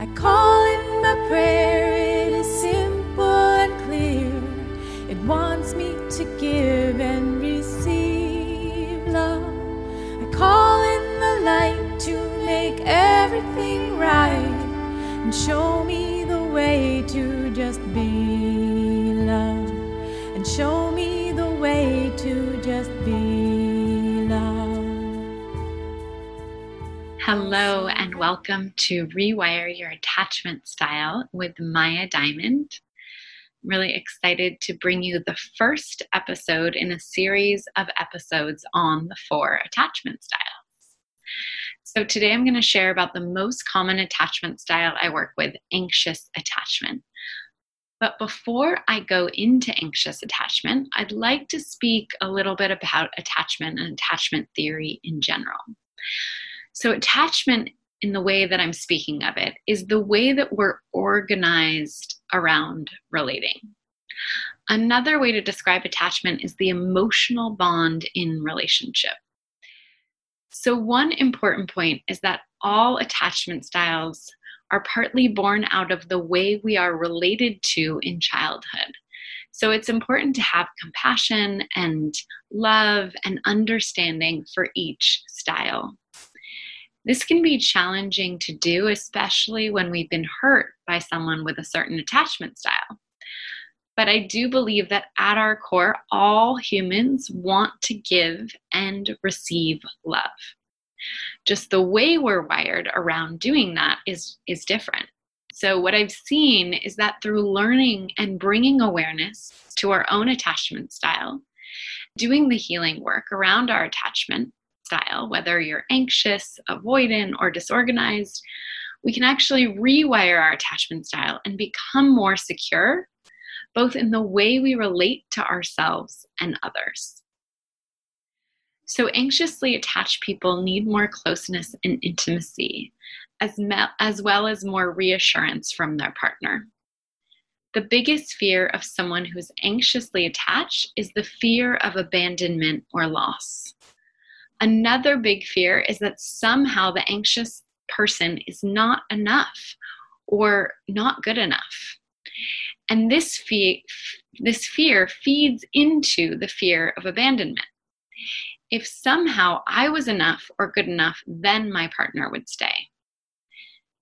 I call in my prayer, it is simple and clear. It wants me to give and receive love. I call in the light to make everything right and show me the way to just be love. And show me the way to just be love. Hello, welcome to Rewire Your Attachment Style with Maya Diamond. I'm really excited to bring you the first episode in a series of episodes on the four attachment styles. So, today I'm going to share about the most common attachment style I work with anxious attachment. But before I go into anxious attachment, I'd like to speak a little bit about attachment and attachment theory in general. So, attachment, in the way that I'm speaking of it, is the way that we're organized around relating. Another way to describe attachment is the emotional bond in relationship. So, one important point is that all attachment styles are partly born out of the way we are related to in childhood. So, it's important to have compassion and love and understanding for each style. This can be challenging to do, especially when we've been hurt by someone with a certain attachment style. But I do believe that at our core, all humans want to give and receive love. Just the way we're wired around doing that is, is different. So, what I've seen is that through learning and bringing awareness to our own attachment style, doing the healing work around our attachment, style, whether you're anxious, avoidant, or disorganized, we can actually rewire our attachment style and become more secure, both in the way we relate to ourselves and others. So, anxiously attached people need more closeness and intimacy, as, me- as well as more reassurance from their partner. The biggest fear of someone who's anxiously attached is the fear of abandonment or loss. Another big fear is that somehow the anxious person is not enough or not good enough. And this, fe- this fear feeds into the fear of abandonment. If somehow I was enough or good enough, then my partner would stay.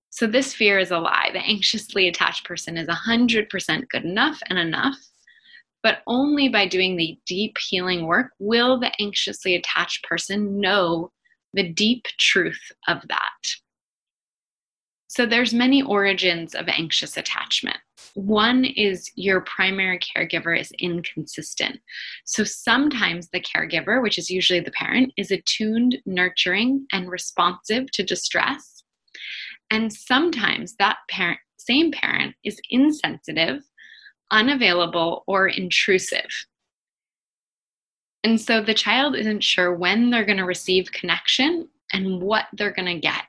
So, this fear is a lie. The anxiously attached person is 100% good enough and enough but only by doing the deep healing work will the anxiously attached person know the deep truth of that. So there's many origins of anxious attachment. One is your primary caregiver is inconsistent. So sometimes the caregiver, which is usually the parent, is attuned, nurturing, and responsive to distress. And sometimes that parent, same parent, is insensitive unavailable, or intrusive. And so the child isn't sure when they're going to receive connection and what they're going to get.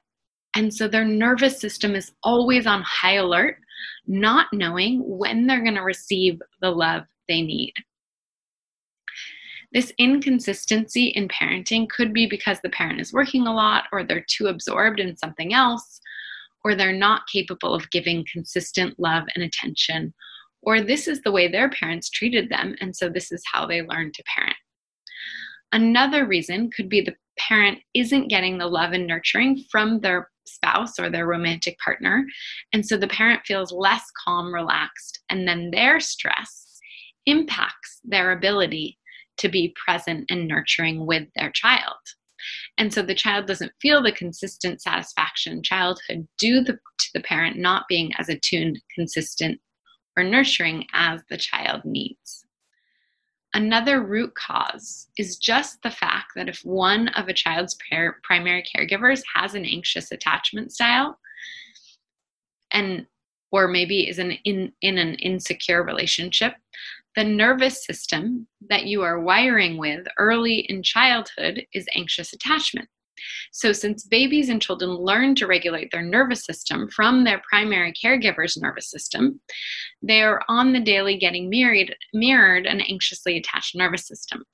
And so their nervous system is always on high alert, not knowing when they're going to receive the love they need. This inconsistency in parenting could be because the parent is working a lot, or they're too absorbed in something else, or they're not capable of giving consistent love and attention, or this is the way their parents treated them, and so this is how they learned to parent. Another reason could be the parent isn't getting the love and nurturing from their spouse or their romantic partner, and so the parent feels less calm, relaxed, and then their stress impacts their ability to be present and nurturing with their child. And so the child doesn't feel the consistent satisfaction childhood due the, to the parent not being as attuned, consistent, or nurturing as the child needs. Another root cause is just the fact that if one of a child's primary caregivers has an anxious attachment style and or maybe is an in, in an insecure relationship, the nervous system that you are wiring with early in childhood is anxious attachment. So, since babies and children learn to regulate their nervous system from their primary caregiver's nervous system, they are on the daily getting mirrored, mirrored an anxiously attached nervous system.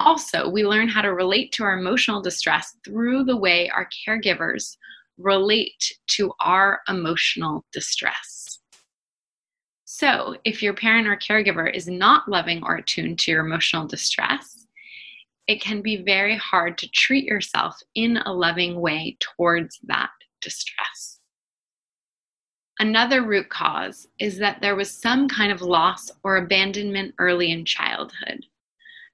Also, we learn how to relate to our emotional distress through the way our caregivers relate to our emotional distress. So, if your parent or caregiver is not loving or attuned to your emotional distress, it can be very hard to treat yourself in a loving way towards that distress. Another root cause is that there was some kind of loss or abandonment early in childhood.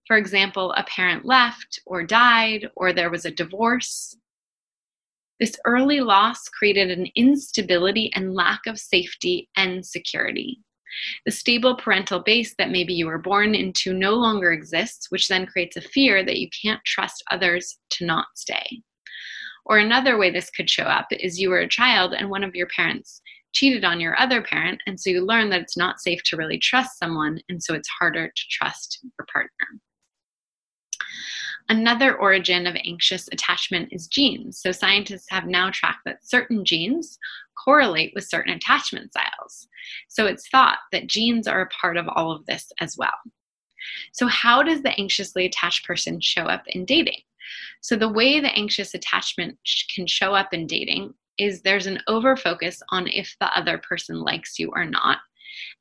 For example, a parent left or died, or there was a divorce. This early loss created an instability and lack of safety and security. The stable parental base that maybe you were born into no longer exists, which then creates a fear that you can't trust others to not stay. Or another way this could show up is you were a child and one of your parents cheated on your other parent, and so you learn that it's not safe to really trust someone, and so it's harder to trust your partner. Another origin of anxious attachment is genes. So scientists have now tracked that certain genes correlate with certain attachment styles. So it's thought that genes are a part of all of this as well. So, how does the anxiously attached person show up in dating? So, the way the anxious attachment can show up in dating is there's an over focus on if the other person likes you or not,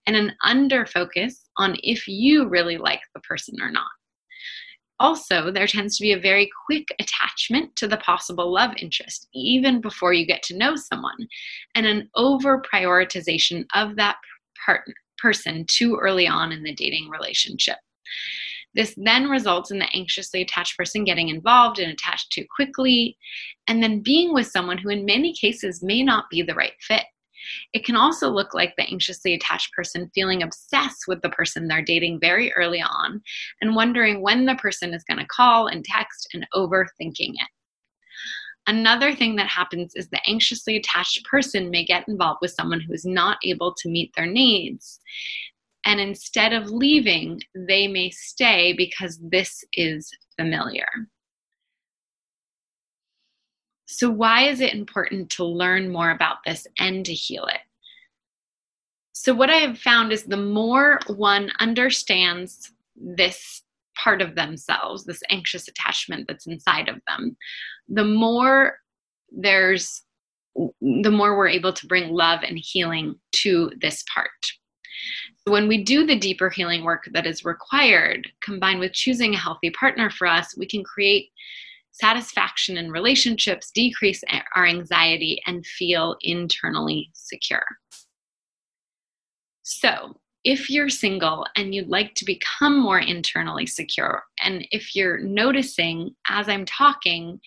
and an under focus on if you really like the person or not. Also, there tends to be a very quick attachment to the possible love interest, even before you get to know someone, and an over prioritization of that person too early on in the dating relationship. This then results in the anxiously attached person getting involved and attached too quickly, and then being with someone who, in many cases, may not be the right fit. It can also look like the anxiously attached person feeling obsessed with the person they're dating very early on and wondering when the person is going to call and text and overthinking it. Another thing that happens is the anxiously attached person may get involved with someone who is not able to meet their needs. And instead of leaving, they may stay because this is familiar. So, why is it important to learn more about this and to heal it? So, what I have found is the more one understands this part of themselves, this anxious attachment that's inside of them, the more there's the more we're able to bring love and healing to this part. When we do the deeper healing work that is required, combined with choosing a healthy partner for us, we can create satisfaction in relationships, decrease our anxiety, and feel internally secure. So, if you're single and you'd like to become more internally secure, and if you're noticing as I'm talking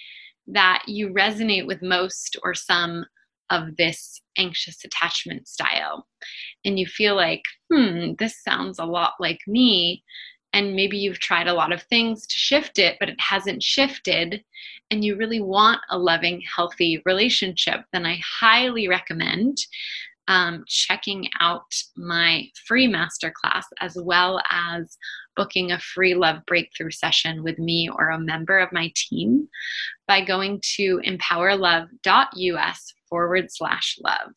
that you resonate with most or some of this anxious attachment style, and you feel like, hmm, this sounds a lot like me, and maybe you've tried a lot of things to shift it, but it hasn't shifted, and you really want a loving, healthy relationship, then I highly recommend um, checking out my free masterclass as well as booking a free love breakthrough session with me or a member of my team by going to empowerlove.us forward slash love.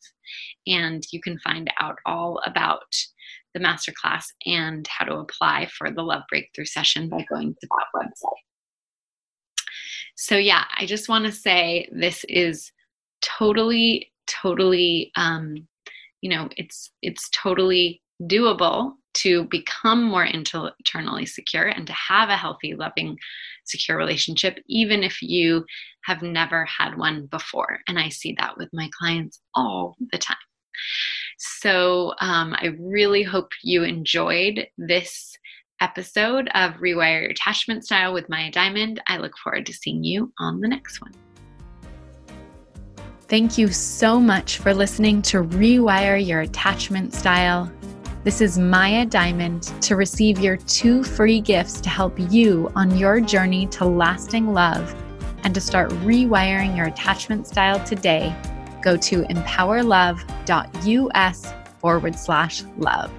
And you can find out all about the masterclass and how to apply for the Love Breakthrough session by going to that website. So, yeah, I just want to say this is totally, totally, um, you know, it's it's totally doable to become more internally secure and to have a healthy, loving, secure relationship, even if you have never had one before. And I see that with my clients all the time. So um, I really hope you enjoyed this episode of Rewire Your Attachment Style with Maya Diamond. I look forward to seeing you on the next one. Thank you so much for listening to Rewire Your Attachment Style. This is Maya Diamond to receive your two free gifts to help you on your journey to lasting love and to start rewiring your attachment style today go to empowerlove.us forward slash love.